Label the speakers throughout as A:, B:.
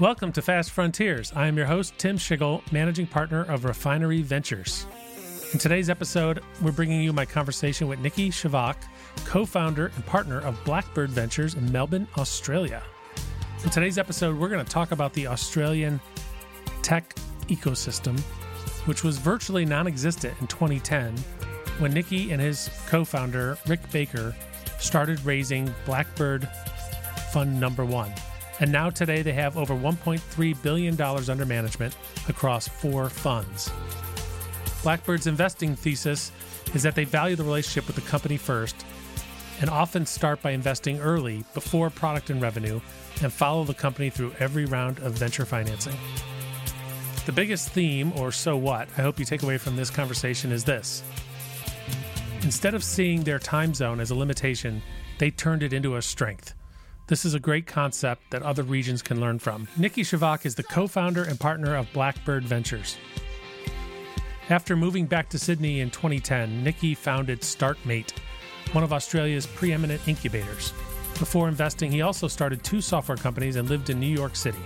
A: Welcome to Fast Frontiers. I am your host, Tim Schigel, managing partner of Refinery Ventures. In today's episode, we're bringing you my conversation with Niki Scevak, co founder and partner of Blackbird Ventures in Melbourne, Australia. In today's episode, we're going to talk about the Australian tech ecosystem, which was virtually non existent in 2010 when Niki and his co founder, Rick Baker, started raising Blackbird Fund Number One. And now today they have over $1.3 billion under management across four funds. Blackbird's investing thesis is that they value the relationship with the company first and often start by investing early before product and revenue and follow the company through every round of venture financing. The biggest theme, or so what, I hope you take away from this conversation is this. Instead of seeing their time zone as a limitation, they turned it into a strength. This is a great concept that other regions can learn from. Niki Scevak is the co founder and partner of Blackbird Ventures. After moving back to Sydney in 2010, Niki founded StartMate, one of Australia's preeminent incubators. Before investing, he also started two software companies and lived in New York City.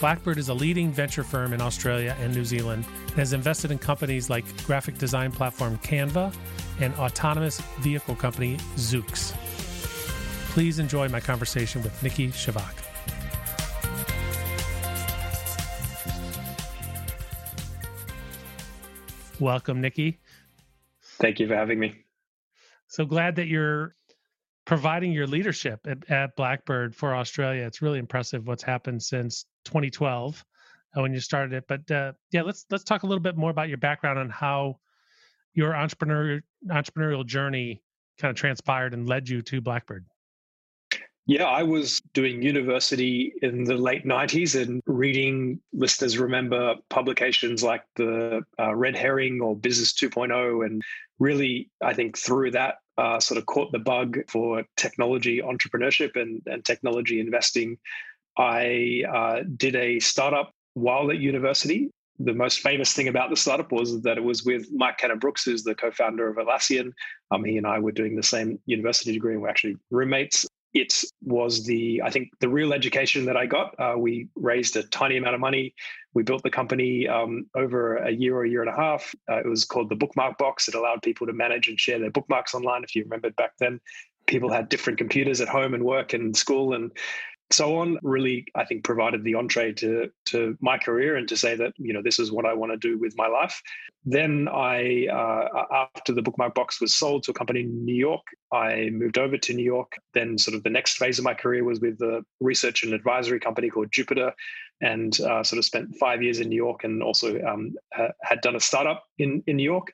A: Blackbird is a leading venture firm in Australia and New Zealand and has invested in companies like graphic design platform Canva and autonomous vehicle company Zoox. Please enjoy my conversation with Niki Scevak. Welcome, Niki.
B: Thank you for having me.
A: So glad that you're providing your leadership at, at Blackbird for Australia. It's really impressive what's happened since 2012 uh, when you started it. But uh, yeah, let's let's talk a little bit more about your background on how your entrepreneur entrepreneurial journey kind of transpired and led you to Blackbird.
B: Yeah, I was doing university in the late 90s and reading, listeners remember publications like the uh, Red Herring or Business 2.0. And really, I think through that, uh, sort of caught the bug for technology entrepreneurship and, and technology investing. I uh, did a startup while at university. The most famous thing about the startup was that it was with Mike Cannon Brooks, who's the co-founder of Atlassian. Um, he and I were doing the same university degree, and we're actually roommates it was the i think the real education that i got. Uh, we raised a tiny amount of money. We built the company um, over a year or a year and a half. Uh, it was called the bookmark box. It allowed people to manage and share their bookmarks online. If you remembered back then people had different computers at home and work and school and so on really i think provided the entree to to my career and to say that you know this is what i want to do with my life. Then i uh, after the bookmark box was sold to a company in new york i moved over to new york. Then sort of the next phase of my career was with a research and advisory company called jupiter and uh, sort of spent five years in new york and also um, had done a startup in, in new york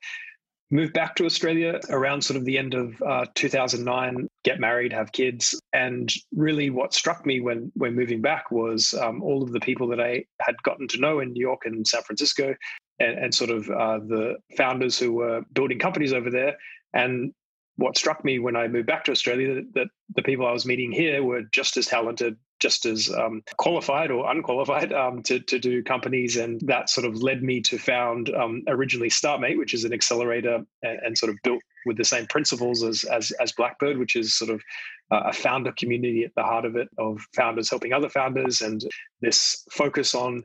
B: moved back to Australia around sort of the end of uh, 2009, get married, have kids. And really what struck me when, when moving back was um, all of the people that I had gotten to know in New York and San Francisco and, and sort of uh, the founders who were building companies over there. And what struck me when I moved back to Australia that, that the people I was meeting here were just as talented, just as um, qualified or unqualified um, to, to do companies. And that sort of led me to found um, originally StartMate, which is an accelerator and, and, sort of built with the same principles as, as, as Blackbird, which is sort of uh, a founder community at the heart of it of founders helping other founders and this focus on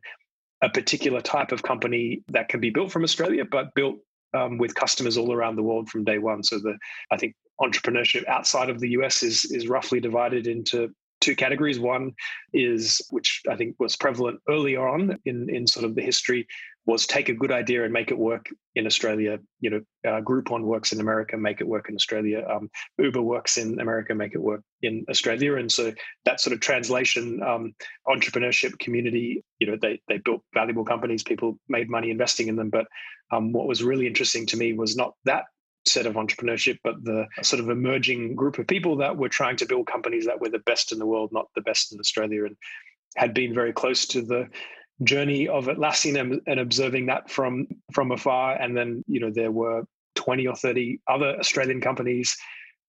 B: a particular type of company that can be built from Australia, but built um, with customers all around the world from day one. So the I think entrepreneurship outside of the US is is roughly divided into two categories. One is, which I think was prevalent earlier on in, in sort of the history, was take a good idea and make it work in Australia. You know, uh, Groupon works in America, make it work in Australia. Um, Uber works in America, make it work in Australia. And so that sort of translation, um, entrepreneurship community, you know, they they built valuable companies. People made money investing in them. But um, what was really interesting to me was not that set of entrepreneurship, but the sort of emerging group of people that were trying to build companies that were the best in the world, not the best in Australia, and had been very close to the journey of Atlassian and, and observing that from from afar. And then, you know, there were 20 or 30 other Australian companies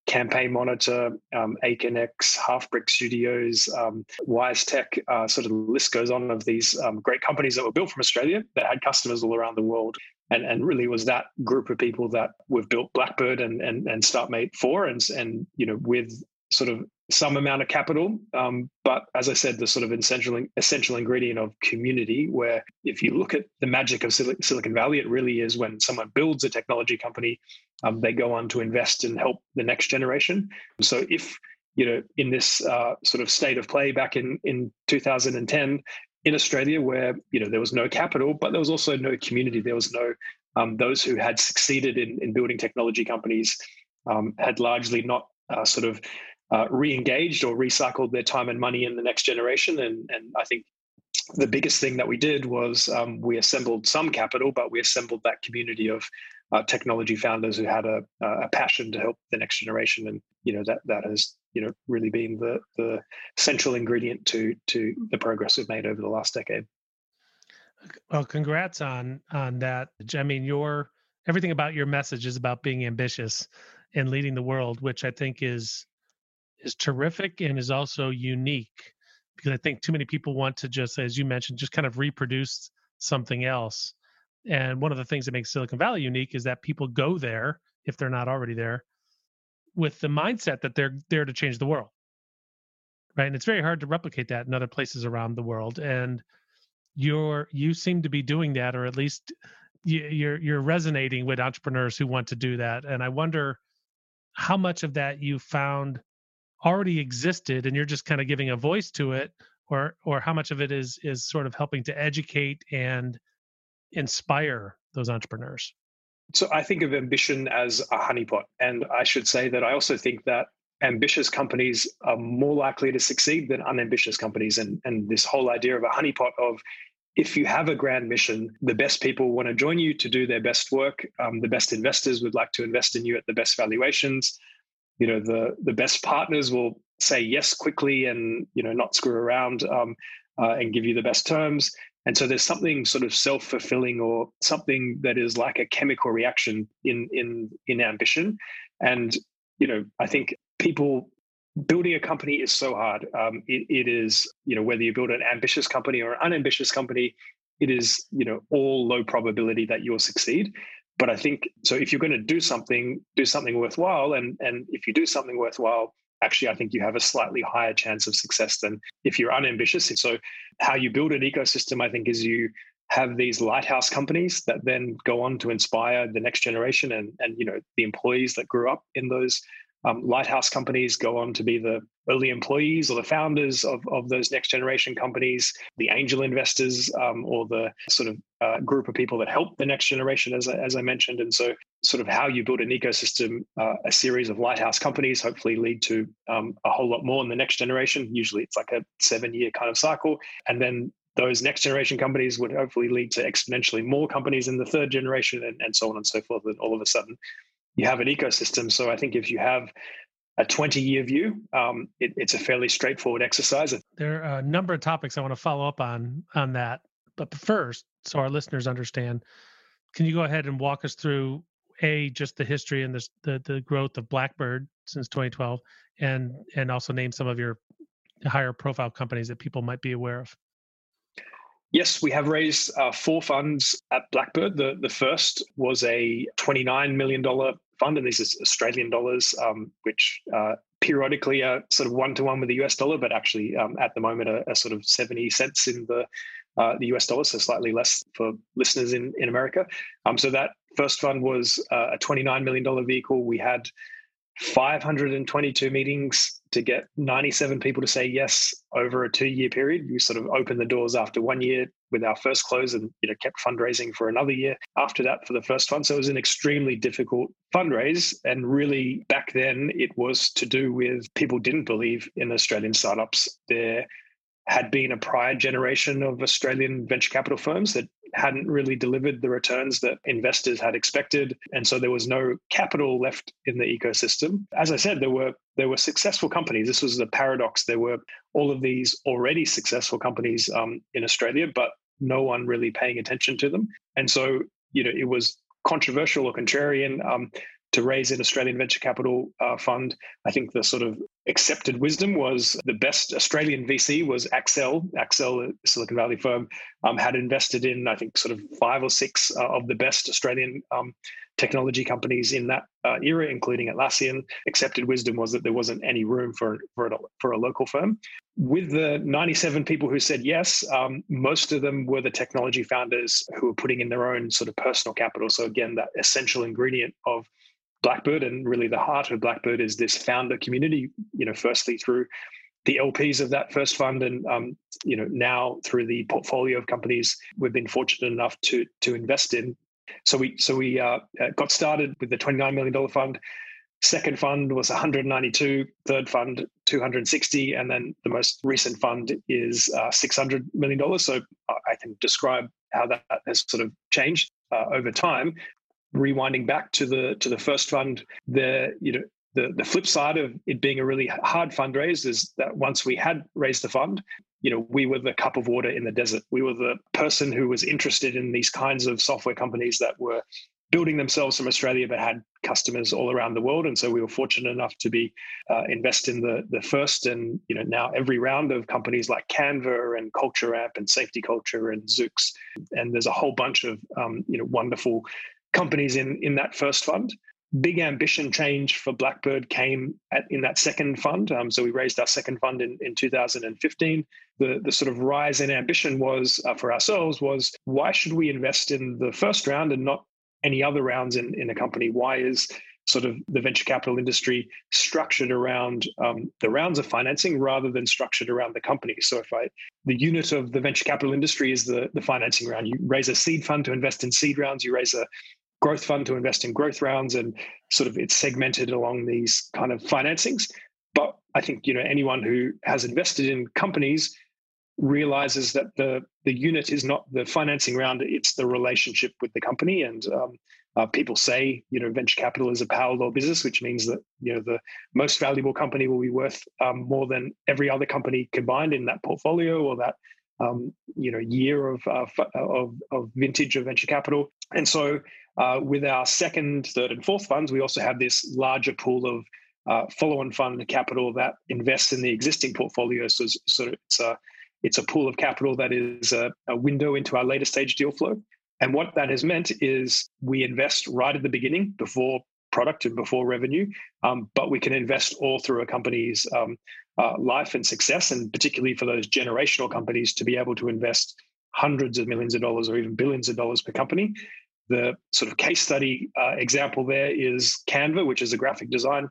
B: Campaign Monitor, um, Aconex, Half Brick Studios, um, WiseTech, uh, sort of the list goes on of these um, great companies that were built from Australia that had customers all around the world and and really was that group of people that we've built Blackbird and and and StartMate for, and and you know with sort of some amount of capital. Um, but as I said, the sort of essential essential ingredient of community, where if you look at the magic of Sil- Silicon Valley, it really is when someone builds a technology company, um, they go on to invest and help the next generation. So if you know in this uh, sort of state of play back in in 2010 in Australia, where you know there was no capital, but there was also no community. There was no um, those who had succeeded in, in building technology companies um, had largely not uh, sort of uh, re-engaged or recycled their time and money in the next generation. And, and I think the biggest thing that we did was um, we assembled some capital, but we assembled that community of uh, technology founders who had a, a passion to help the next generation. And you know that that has you know really been the the central ingredient to to the progress we've made over the last decade.
A: Well, congrats on on that. I mean, your everything about your message is about being ambitious and leading the world, which I think is is terrific and is also unique because I think too many people want to just, as you mentioned, just kind of reproduce something else. And one of the things that makes Silicon Valley unique is that people go there if they're not already there with the mindset that they're there to change the world. Right. And it's very hard to replicate that in other places around the world. And you're you seem to be doing that, or at least you're you're resonating with entrepreneurs who want to do that. And I wonder how much of that you found already existed and you're just kind of giving a voice to it or or how much of it is is sort of helping to educate and inspire those entrepreneurs
B: so i think of ambition as a honeypot and i should say that i also think that ambitious companies are more likely to succeed than unambitious companies and and this whole idea of a honeypot of if you have a grand mission, the best people want to join you to do their best work. Um, the best investors would like to invest in you at the best valuations you know the the best partners will say yes quickly and you know not screw around um, uh, and give you the best terms and so there's something sort of self-fulfilling or something that is like a chemical reaction in in in ambition. And you know i think people building a company is so hard. Um, it, it is you know whether you build an ambitious company or an unambitious company it is you know all low probability that you'll succeed. But I think so. If you're going to do something, do something worthwhile, and and if you do something worthwhile, actually, I think you have a slightly higher chance of success than if you're unambitious. So, how you build an ecosystem, I think, is you have these lighthouse companies that then go on to inspire the next generation and and you know the employees that grew up in those um, lighthouse companies go on to be the early employees or the founders of, of those next generation companies, the angel investors, um, or the sort of uh, group of people that help the next generation, as, as I mentioned. And so, sort of how you build an ecosystem, uh, a series of lighthouse companies hopefully lead to um, a whole lot more in the next generation. Usually it's like a seven year kind of cycle. And then those next generation companies would hopefully lead to exponentially more companies in the third generation and, and so on and so forth. And all of a sudden, you have an ecosystem. So I think if you have a 20 year view, um, it, it's a fairly straightforward exercise.
A: There are a number of topics I want to follow up on on that. But first, so our listeners understand, can you go ahead and walk us through a just the history and the the, the growth of Blackbird since 2012, and and also name some of your higher profile companies that people might be aware of.
B: Yes, we have raised uh, four funds at Blackbird. The the first was a $29 million fund, and these is Australian dollars, um, which uh, periodically are sort of one to one with the US dollar, but actually um, at the moment are, are, sort of 70 cents in the uh, the US dollar, so slightly less for listeners in, in America. Um, so that first fund was uh, a $29 million vehicle. We had 522 meetings to get 97 people to say yes over a two year period. We sort of opened the doors after one year with our first close and you know kept fundraising for another year after that for the first fund. So it was an extremely difficult fundraise. And really back then it was to do with people didn't believe in Australian startups. There had been a prior generation of Australian venture capital firms that hadn't really delivered the returns that investors had expected. And so there was no capital left in the ecosystem. As i said there were there were successful companies. This was the paradox. There were all of these already successful companies um, in australia but no one really paying attention to them. And so you know it was controversial or contrarian. Um, to raise an Australian venture capital uh, fund. I think the sort of accepted wisdom was the best Australian VC was Accel. Accel, Silicon Valley firm, um, had invested in I think sort of five or six uh, of the best Australian um, technology companies in that uh, era, including Atlassian. Accepted wisdom was that there wasn't any room for for a, for a local firm. With the 97 people who said yes, um, most of them were the technology founders who were putting in their own sort of personal capital. So again, that essential ingredient of Blackbird, and really the heart of Blackbird is this founder community. You know, firstly through the LPs of that first fund, and um, you know now through the portfolio of companies we've been fortunate enough to to invest in. So we so we uh, uh got started with the twenty nine million dollar fund. Second fund was 192, third fund 260, and then the most recent fund is uh, 600 million dollars. So I can describe how that has sort of changed uh, over time rewinding back to the to the first fund, the you know the the flip side of it being a really hard fundraise is that once we had raised the fund, you know, we were the cup of water in the desert. We were the person who was interested in these kinds of software companies that were building themselves from Australia, but had customers all around the world. And so we were fortunate enough to be uh, invest in the the first and you know now every round of companies like Canva and Culture Amp and Safety Culture and Zoox. And there's a whole bunch of um, you know wonderful companies in in that first fund. Big ambition change for Blackbird came at, in that second fund. Um, so we raised our second fund in, in 2015. The the sort of rise in ambition was uh, for ourselves was why should we invest in the first round and not any other rounds in, in a company? Why is sort of the venture capital industry structured around um, the rounds of financing rather than structured around the company. So if I the unit of the venture capital industry is the the financing round. You raise a seed fund to invest in seed rounds. You raise a growth fund to invest in growth rounds, and sort of it's segmented along these kind of financings. But I think you know anyone who has invested in companies realizes that the the unit is not the financing round; it's the relationship with the company. And um, uh, people say you know venture capital is a power law business, which means that you know the most valuable company will be worth um, more than every other company combined in that portfolio or that um, you know year of, uh, of of vintage of venture capital. And so uh, with our second, third, and fourth funds, we also have this larger pool of uh, follow-on fund capital that invests in the existing portfolio. So, so it's a it's a pool of capital that is a, a, window into our later stage deal flow. And what that has meant is we invest right at the beginning, before product and before revenue, um, but we can invest all through a company's um, uh, life and success, and particularly for those generational companies to be able to invest hundreds of millions of dollars or even billions of dollars per company the sort of case study uh, example there is Canva, which is a graphic design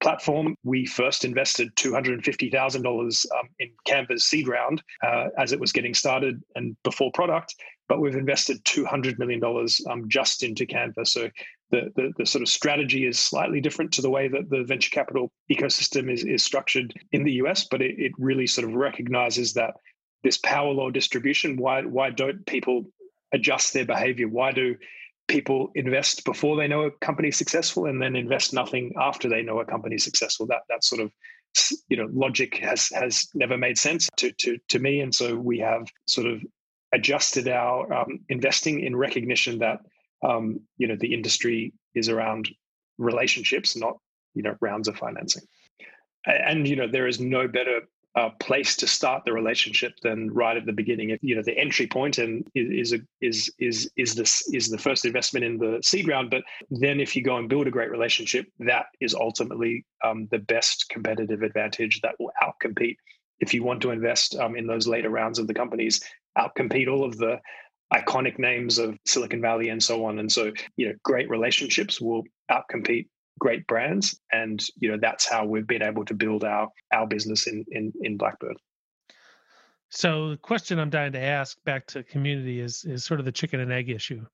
B: platform. We first invested $250,000 um, in Canva's seed round uh, as it was getting started and before product, but we've invested $200 million um, just into Canva. So the, the, the, sort of strategy is slightly different to the way that the venture capital ecosystem is, is structured in the US, but it, it really sort of recognizes that this power law distribution, why, why don't people adjust their behavior? Why do people invest before they know a company is successful and then invest nothing after they know a company is successful? That that sort of you know logic has has never made sense to to to me, and so we have sort of adjusted our um, investing in recognition that um, you know the industry is around relationships, not you know rounds of financing. And you know there is no better uh, place to start the relationship than right at the beginning. If, you know, the entry point and is a, is is is this is the first investment in the seed round. But then, if you go and build a great relationship, that is ultimately um, the best competitive advantage that will outcompete. If you want to invest um, in those later rounds of the companies, outcompete all of the iconic names of Silicon Valley and so on. And so, you know, great relationships will outcompete great brands and you know that's how we've been able to build our our business in in in blackbird.
A: So the question i'm dying to ask back to community is is sort of the chicken and egg issue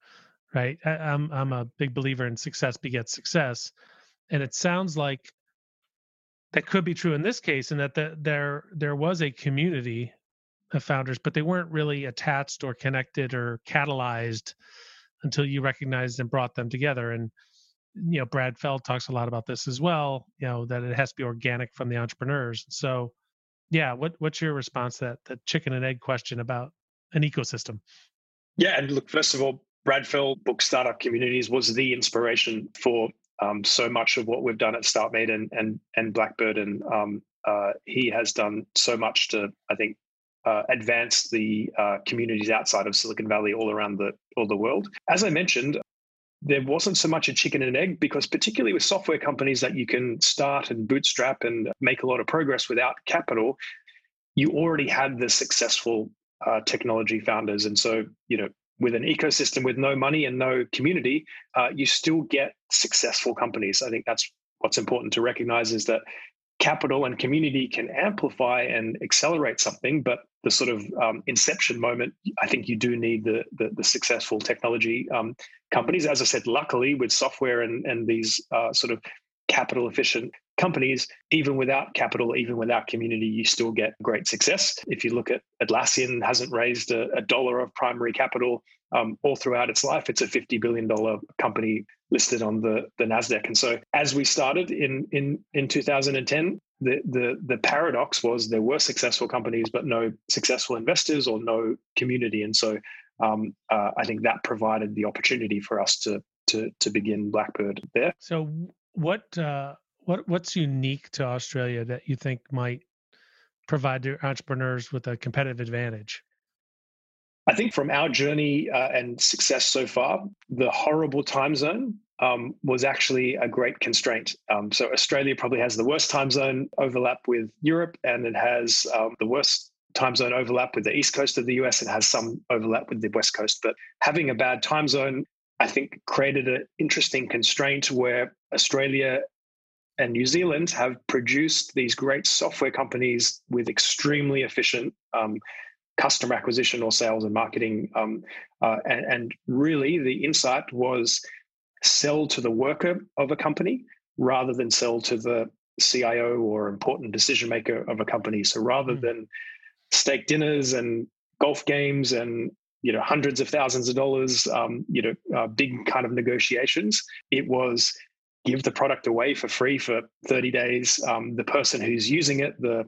A: right? I, i'm i'm a big believer in success begets success and it sounds like that could be true in this case and that the, there there was a community of founders but they weren't really attached or connected or catalyzed until you recognized and brought them together and you know brad feld talks a lot about this as well you know that it has to be organic from the entrepreneurs. So yeah what what's your response to that the chicken and egg question about an ecosystem?
B: Yeah and look first of all brad feld book startup communities was the inspiration for um, so much of what we've done at StartMate and and and Blackbird, and um, uh, he has done so much to I think uh, advance the uh, communities outside of Silicon Valley all around the all the world. As I mentioned, there wasn't so much a chicken and egg because particularly with software companies that you can start and bootstrap and make a lot of progress without capital, you already had the successful uh, technology founders, and so you know with an ecosystem with no money and no community, uh, you still get successful companies. I think that's what's important to recognize is that capital and community can amplify and accelerate something, but the sort of um, inception moment, I think you do need the the, the successful technology um, companies. As I said, luckily with software and and these uh, sort of capital efficient companies, even without capital, even without community, you still get great success. If you look at Atlassian, hasn't raised a, a dollar of primary capital um, all throughout its life. It's a $50 billion company listed on the, the NASDAQ. And so as we started in, in, in 2010, the, the, the paradox was there were successful companies, but no successful investors or no community. And so um, uh, I think that provided the opportunity for us to, to, to begin Blackbird there.
A: So what, uh, what, what's unique to Australia that you think might provide entrepreneurs with a competitive advantage?
B: I think from our journey uh, and success so far, the horrible time zone um, was actually a great constraint. Um, so Australia probably has the worst time zone overlap with Europe, and it has um, the worst time zone overlap with the east coast of the US. It has some overlap with the west coast, but having a bad time zone, I think, created an interesting constraint where Australia and New Zealand have produced these great software companies with extremely efficient um, customer acquisition or sales and marketing. Um, uh, and, and, really, the insight was sell to the worker of a company rather than sell to the CIO or important decision maker of a company. So rather mm. than steak dinners and golf games and you know hundreds of thousands of dollars, um, you know, uh, big kind of negotiations, it was give the product away for free for 30 days. Um, the person who's using it, the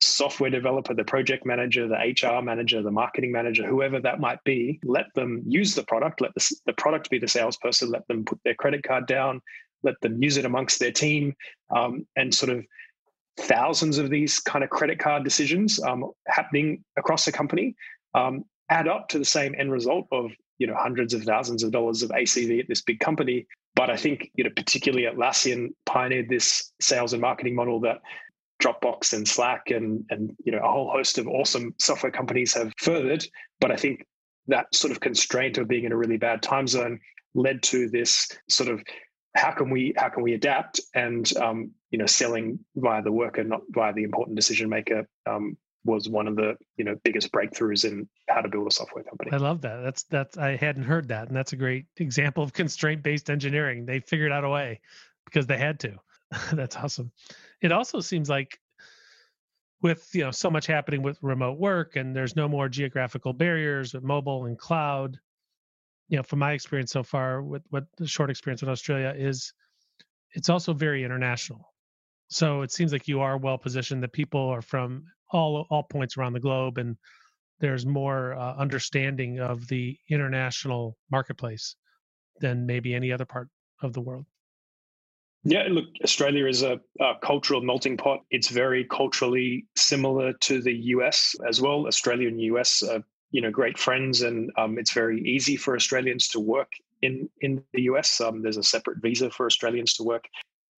B: software developer, the project manager, the HR manager, the marketing manager, whoever that might be, let them use the product, let the, the product be the salesperson, let them put their credit card down, let them use it amongst their team, um, and sort of thousands of these kind of credit card decisions um, happening across the company um, add up to the same end result of you know hundreds of thousands of dollars of ACV at this big company. But I think you know particularly Atlassian pioneered this sales and marketing model that Dropbox and Slack and and you know a whole host of awesome software companies have furthered. But I think that sort of constraint of being in a really bad time zone led to this sort of how can we how can we adapt and um, you know selling via the worker not via the important decision maker um, was one of the you know biggest breakthroughs in how to build a software company.
A: I love that. That's that's I hadn't heard that, and that's a great example of constraint based engineering. They figured out a way because they had to. that's awesome. It also seems like with you know so much happening with remote work and there's no more geographical barriers with mobile and cloud you know from my experience so far with what the short experience with australia is it's also very international. So it seems like you are well positioned that people are from all all points around the globe and there's more uh, understanding of the international marketplace than maybe any other part of the world
B: yeah, look, Australia is a, a, cultural melting pot. It's very culturally similar to the US as well. Australia and US are, you know, great friends, and um, it's very easy for Australians to work in in the US. Um, there's a separate visa for Australians to work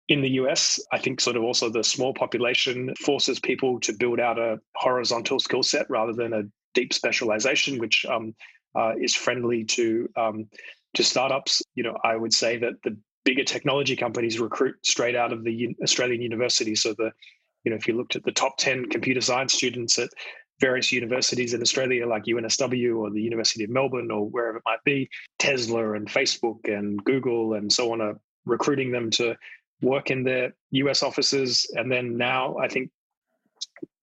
B: in the US. I think sort of also the small population forces people to build out a horizontal skill set rather than a deep specialization, which um, uh, is friendly to um, to startups. You know, I would say that the bigger technology companies recruit straight out of the Australian universities. So the, you know, if you looked at the top 10 computer science students at various universities in Australia, like UNSW or the University of Melbourne or wherever it might be, Tesla and Facebook and Google and so on are recruiting them to work in their US offices. And then now I think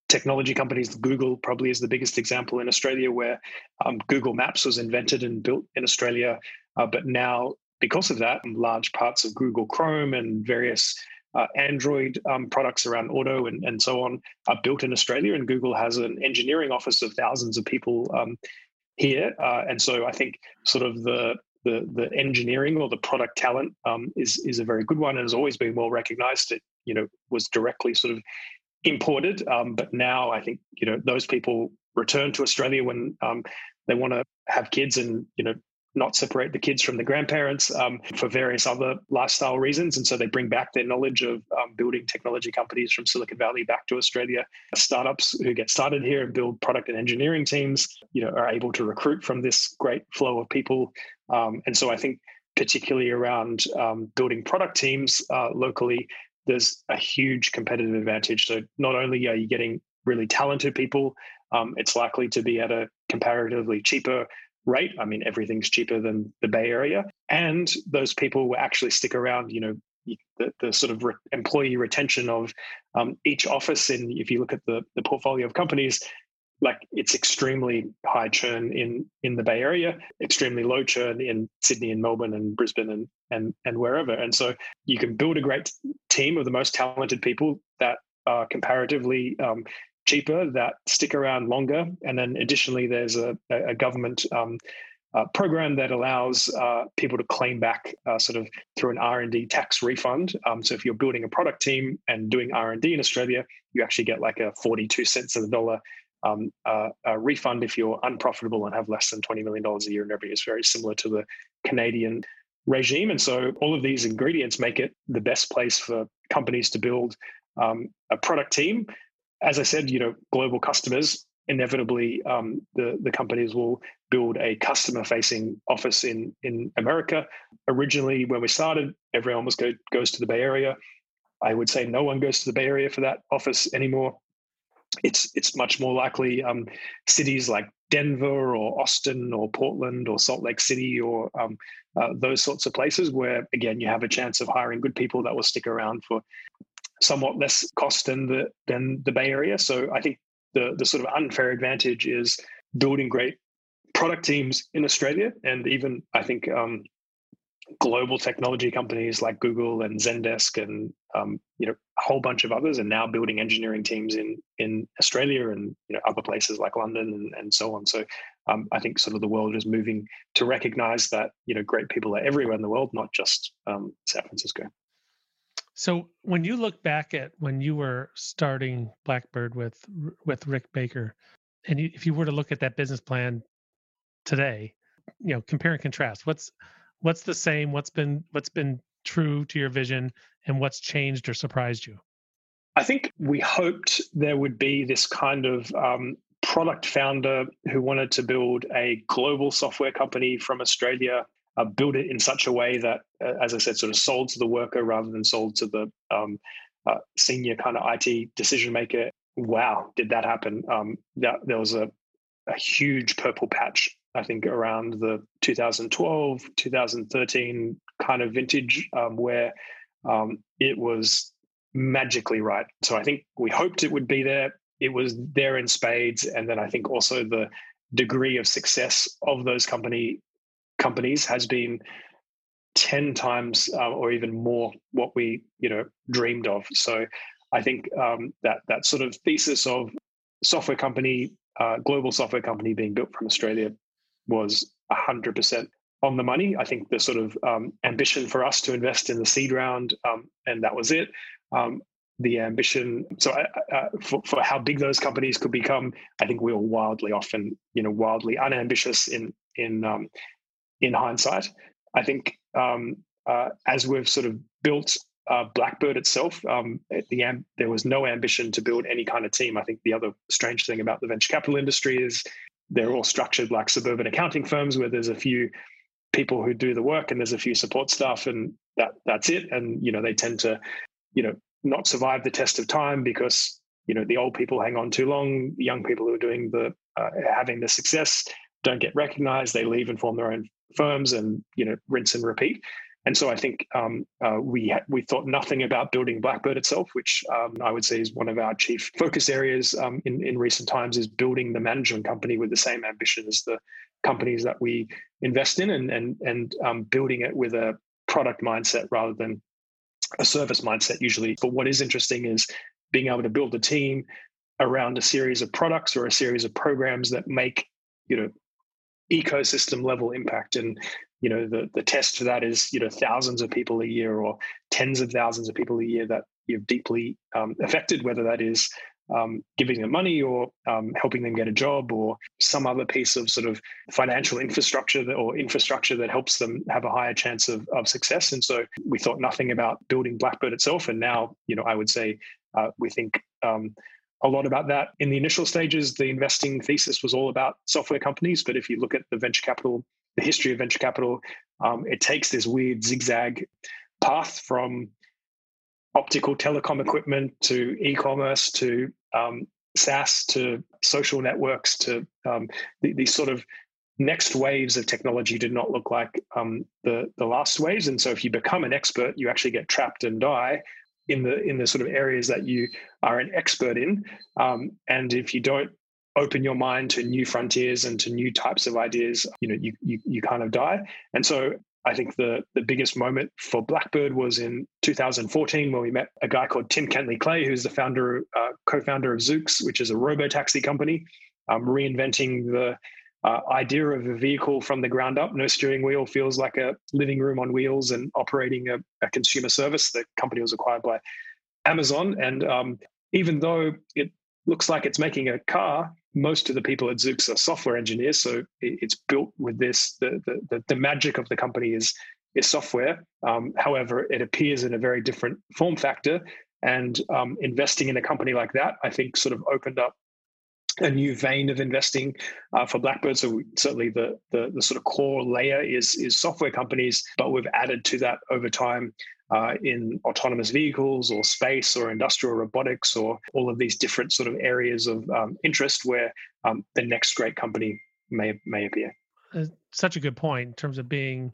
B: technology companies, Google probably is the biggest example in Australia, where um, Google Maps was invented and built in Australia. Uh, but now because of that, large parts of Google Chrome and various uh, Android um, products around auto and, and so on are built in Australia, and Google has an engineering office of thousands of people um, here. Uh, and so I think sort of the the the engineering or the product talent um, is is a very good one and has always been well recognized. It you know was directly sort of imported, um, but now I think you know those people return to Australia when um, they want to have kids and you know not separate the kids from the grandparents um, for various other lifestyle reasons. And so they bring back their knowledge of um, building technology companies from Silicon Valley back to Australia. Startups who get started here and build product and engineering teams, you know, are able to recruit from this great flow of people. Um, and so I think particularly around um, building product teams uh, locally, there's a huge competitive advantage. So not only are you getting really talented people, um, it's likely to be at a comparatively cheaper rate. I mean, everything's cheaper than the Bay Area. And those people will actually stick around, you know, the, the sort of re- employee retention of um, each office. And if you look at the, the portfolio of companies, like it's extremely high churn in in the Bay Area, extremely low churn in Sydney and Melbourne and Brisbane and and and wherever. And so you can build a great team of the most talented people that are comparatively um, cheaper that stick around longer. And then additionally, there's a, a government um, uh, program that allows uh, people to claim back uh, sort of through an R&D tax refund. Um, so if you're building a product team and doing R&D in Australia, you actually get like a 42 cents of the dollar um, uh, refund if you're unprofitable and have less than $20 million a year in revenue. It's very similar to the Canadian regime. And so all of these ingredients make it the best place for companies to build um, a product team as I said, you know, global customers inevitably um, the the companies will build a customer facing office in in America. Originally, when we started, everyone was go, goes to the Bay Area. I would say no one goes to the Bay Area for that office anymore. It's it's much more likely um, cities like Denver or Austin or Portland or Salt Lake City or um, uh, those sorts of places where again you have a chance of hiring good people that will stick around for somewhat less cost than the than the Bay Area. So I think the the sort of unfair advantage is building great product teams in Australia, and even I think um, global technology companies like Google and Zendesk and um, you know a whole bunch of others are now building engineering teams in in Australia and you know other places like London and, and so on. So um, I think sort of the world is moving to recognize that you know great people are everywhere in the world, not just um, San Francisco.
A: So when you look back at when you were starting Blackbird with with Rick Baker, and you, if you were to look at that business plan today, you know, compare and contrast, what's what's the same, what's been what's been true to your vision, and what's changed or surprised you?
B: I think we hoped there would be this kind of um, product founder who wanted to build a global software company from Australia uh, build it in such a way that, uh, as I said, sort of sold to the worker rather than sold to the um, uh, senior kind of IT decision maker. Wow, did that happen? Um, that, there was a, a huge purple patch, I think, around the 2012, 2013 kind of vintage um, where um, it was magically right. So I think we hoped it would be there. It was there in spades. And then I think also the degree of success of those company companies has been 10 times uh, or even more what we you know dreamed of. So i think um, that that sort of thesis of software company uh, global software company being built from australia was 100% on the money. I think the sort of um, ambition for us to invest in the seed round um, and that was it. Um, the ambition so uh, for, for how big those companies could become i think we were wildly often you know wildly unambitious in in um, in hindsight. I think um, uh, as we've sort of built uh, Blackbird itself, um, the am- there was no ambition to build any kind of team. I think the other strange thing about the venture capital industry is they're all structured like suburban accounting firms, where there's a few people who do the work and there's a few support staff, and that that's it. And you know they tend to, you know, not survive the test of time because you know the old people hang on too long. Young people who are doing the uh, having the success don't get recognized. They leave and form their own firms and you know rinse and repeat. And so I think um, uh, we ha- we thought nothing about building Blackbird itself, which um, I would say is one of our chief focus areas um, in in recent times is building the management company with the same ambition as the companies that we invest in, and and and um, building it with a product mindset rather than a service mindset usually. But what is interesting is being able to build a team around a series of products or a series of programs that make you know ecosystem level impact. And you know the the test for that is you know thousands of people a year or tens of thousands of people a year that you've deeply um, affected, whether that is um, giving them money or um, helping them get a job or some other piece of sort of financial infrastructure that, or infrastructure that helps them have a higher chance of, of success. And so we thought nothing about building Blackbird itself. And now, you know, I would say uh, we think um, a lot about that. In the initial stages, the investing thesis was all about software companies. But if you look at the venture capital, the history of venture capital, um, it takes this weird zigzag path from optical telecom equipment to e-commerce to um, SaaS to social networks to um, these sort of next waves of technology did not look like um, the the last waves. And so, if you become an expert, you actually get trapped and die in the in the sort of areas that you are an expert in. Um, and if you don't open your mind to new frontiers and to new types of ideas, you know, you you, you kind of die. And so I think the, the biggest moment for Blackbird was in 2014 when we met a guy called Tim Kentley Klay, who's the founder, uh, co-founder of Zoox, which is a robo-taxi company, um, reinventing the uh, idea of a vehicle from the ground up. No steering wheel feels like a living room on wheels and operating a, a consumer service. The company was acquired by Amazon, and um, even though it looks like it's making a car, most of the people at Zoox are software engineers, so it's built with this. The the the, magic of the company is is software. Um, however, it appears in a very different form factor, and um, investing in a company like that, I think, sort of opened up a new vein of investing uh, for Blackbird. So certainly the, the, the sort of core layer is is software companies, but we've added to that over time uh, in autonomous vehicles or space or industrial robotics or all of these different sort of areas of um, interest where um, the next great company may may appear.
A: Uh, such a good point in terms of being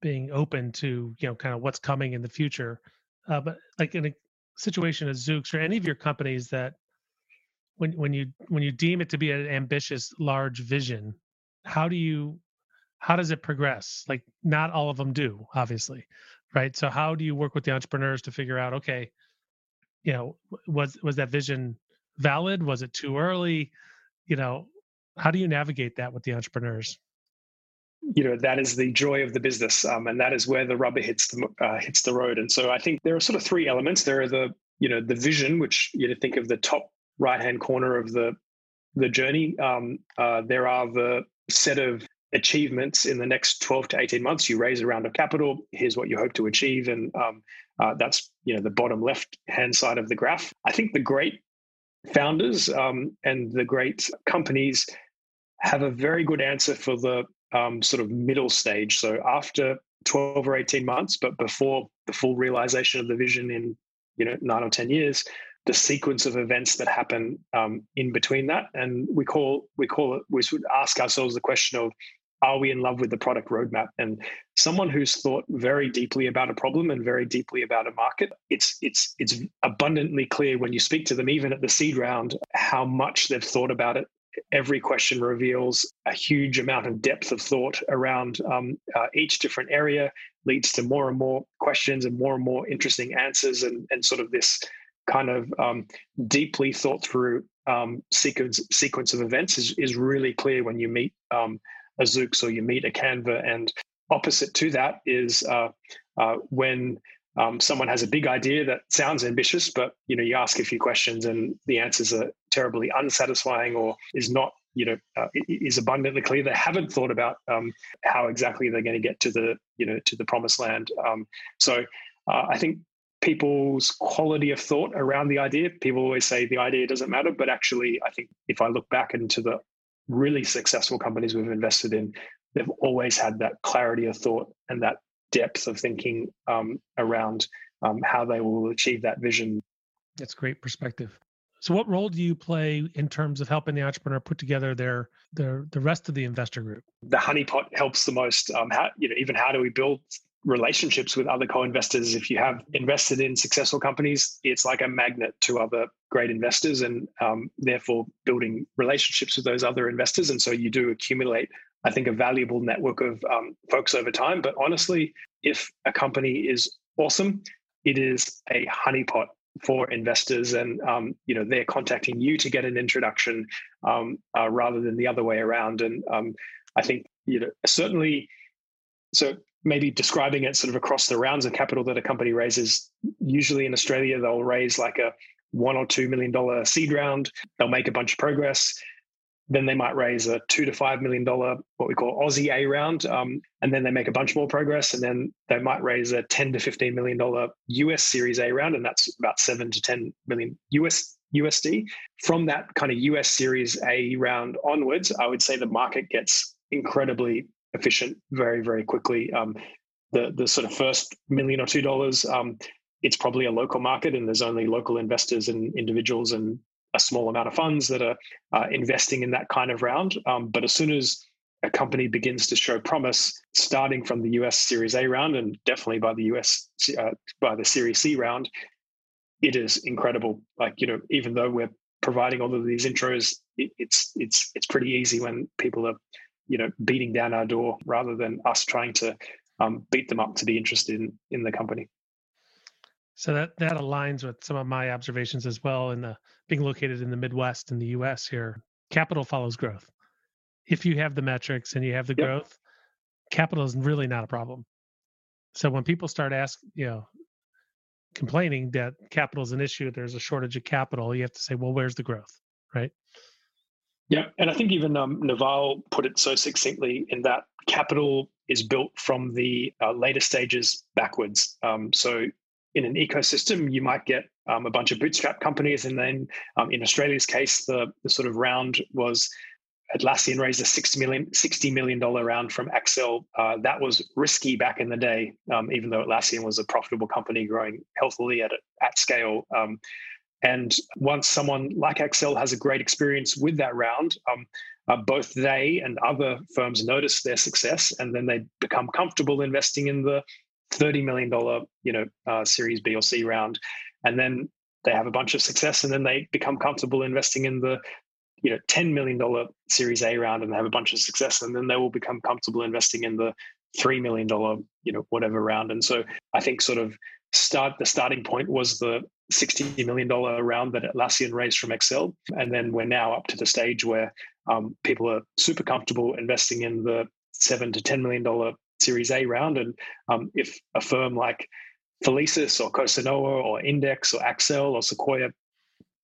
A: being open to you know kind of what's coming in the future. Uh, but like in a situation as Zoox or any of your companies that when when you when you deem it to be an ambitious large vision, how do you how does it progress? Like not all of them do, obviously right? So how do you work with the entrepreneurs to figure out okay you know was was that vision valid? Was it too early? You know how do you navigate that with the entrepreneurs?
B: You know that is the joy of the business um, and that is where the rubber hits the uh, hits the road. And so i think there are sort of three elements. There are the you know the vision which you know think of the top right hand corner of the the journey. Um, uh, there are the set of achievements in the next 12 to 18 months. You raise a round of capital. Here's what you hope to achieve. And um, uh, that's you know the bottom left hand side of the graph. I think the great founders um, and the great companies have a very good answer for the um, sort of middle stage. So after 12 or 18 months but before the full realization of the vision in you know nine or 10 years the sequence of events that happen um, in between that. And we call we call it we should ask ourselves the question of are we in love with the product roadmap? And someone who's thought very deeply about a problem and very deeply about a market it's it's it's abundantly clear when you speak to them even at the seed round how much they've thought about it. Every question reveals a huge amount of depth of thought around um, uh, each different area leads to more and more questions and more and more interesting answers and, and sort of this kind of um, deeply thought through um, sequence sequence of events is, is really clear when you meet um, a Zoox or you meet a Canva. And opposite to that is uh, uh, when um, someone has a big idea that sounds ambitious, but you know you ask a few questions and the answers are terribly unsatisfying or is not you know uh, is abundantly clear they haven't thought about um, how exactly they're going to get to the you know to the promised land. Um, so uh, I think people's quality of thought around the idea. People always say the idea doesn't matter, but actually, I think if I look back into the really successful companies we've invested in, they've always had that clarity of thought and that depth of thinking um, around um, how they will achieve that vision.
A: That's great perspective. So, what role do you play in terms of helping the entrepreneur put together their their the rest of the investor group?
B: The honeypot helps the most. Um, how you know even how do we build relationships with other co-investors. If you have invested in successful companies it's like a magnet to other great investors and um, therefore building relationships with those other investors. And so you do accumulate i think a valuable network of um, folks over time. But honestly if a company is awesome it is a honeypot for investors and um, you know they're contacting you to get an introduction um, uh, rather than the other way around. And um, i think you know certainly so maybe describing it sort of across the rounds of capital that a company raises. Usually in Australia, they'll raise like a one or two million dollar seed round. They'll make a bunch of progress. Then they might raise a two to five million dollar what we call Aussie A round, um, and then they make a bunch more progress. And then they might raise a ten to fifteen million dollar US Series A round, and that's about seven to ten million US USD. From that kind of US Series A round onwards, I would say the market gets incredibly efficient very very quickly. Um, the the sort of first million or two dollars, um, it's probably a local market, and there's only local investors and individuals and a small amount of funds that are uh, investing in that kind of round. Um, but as soon as a company begins to show promise, starting from the US Series A round and definitely by the US uh, by the Series C round, it is incredible. Like you know, even though we're providing all of these intros, it, it's it's it's pretty easy when people are you know beating down our door rather than us trying to um, beat them up to be interested in in the company.
A: So that that aligns with some of my observations as well. In the being located in the Midwest in the U.S. here, capital follows growth. If you have the metrics and you have the yep. growth, capital is really not a problem. So when people start asking, you know, complaining that capital is an issue, there's a shortage of capital, you have to say, well, where's the growth, right?
B: Yeah, and I think even um, Naval put it so succinctly in that capital is built from the uh, later stages backwards. Um, so in an ecosystem, you might get um, a bunch of bootstrap companies. And then um, in Australia's case, the, the sort of round was Atlassian raised a $60 million, $60 million round from Accel. Uh, that was risky back in the day, um, even though Atlassian was a profitable company growing healthily at, at scale. Um, and once someone like Accel has a great experience with that round, um, uh, both they and other firms notice their success, and then they become comfortable investing in the thirty million dollar, you know, uh, Series B or C round, and then they have a bunch of success, and then they become comfortable investing in the you know ten million dollar Series A round, and they have a bunch of success, and then they will become comfortable investing in the three million dollar, you know, whatever round. And so I think sort of start the starting point was the $60 million round that Atlassian raised from Accel. And then we're now up to the stage where um, people are super comfortable investing in the seven to $10 million Series A round. And um, if a firm like Felicis or Cosanoa or Index or Accel or Sequoia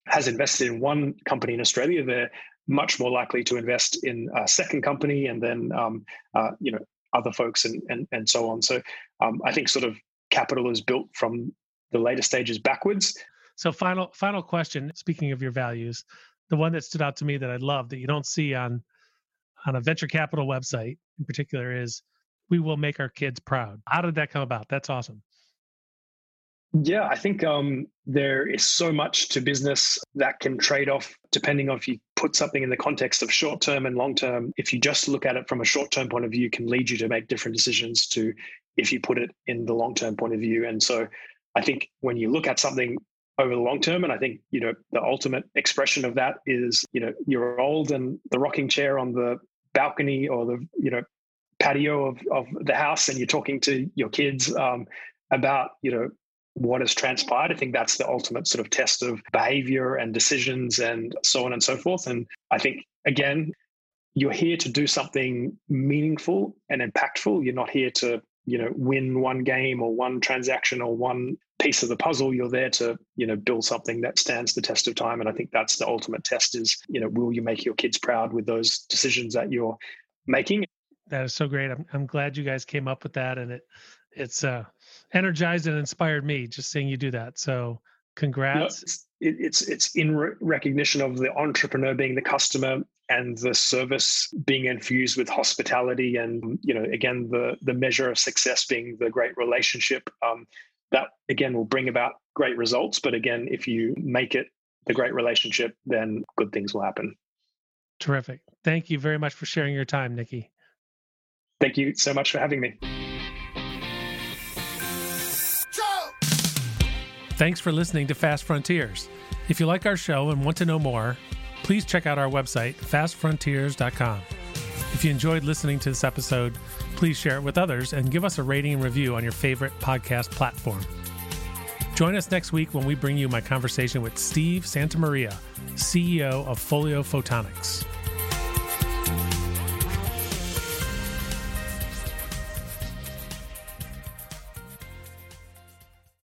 B: has invested in one company in Australia, they're much more likely to invest in a second company and then um, uh, you know other folks and and, and so on. So um, I think sort of capital is built from the later stages backwards.
A: So final final question. Speaking of your values, the one that stood out to me that I love that you don't see on on a venture capital website in particular is we will make our kids proud. How did that come about? That's awesome.
B: Yeah, I think um, there is so much to business that can trade off depending on if you put something in the context of short term and long term. If you just look at it from a short term point of view, can lead you to make different decisions to if you put it in the long term point of view. And so I think when you look at something over the long term. And I think, you know, the ultimate expression of that is, you know, you're old and the rocking chair on the balcony or the, you know, patio of, of the house and you're talking to your kids um, about, you know, what has transpired. I think that's the ultimate sort of test of behavior and decisions and so on and so forth. And I think, again, you're here to do something meaningful and impactful. You're not here to, you know, win one game or one transaction or one piece of the puzzle you're there to you know build something that stands the test of time. And i think that's the ultimate test is you know will you make your kids proud with those decisions that you're making?
A: That is so great. I'm, I'm glad you guys came up with that. And it it's uh energized and inspired me just seeing you do that. So congrats.
B: it's, it's it's in re- recognition of the entrepreneur being the customer and the service being infused with hospitality and you know again the the measure of success being the great relationship. Um, that again will bring about great results. But again, if you make it the great relationship, then good things will happen.
A: Terrific. Thank you very much for sharing your time, Niki.
B: Thank you so much for having me.
A: Thanks for listening to Fast Frontiers. If you like our show and want to know more, please check out our website, fastfrontiers.com. If you enjoyed listening to this episode, please share it with others and give us a rating and review on your favorite podcast platform. Join us next week when we bring you my conversation with Steve Santamaria, CEO of Folio Photonics.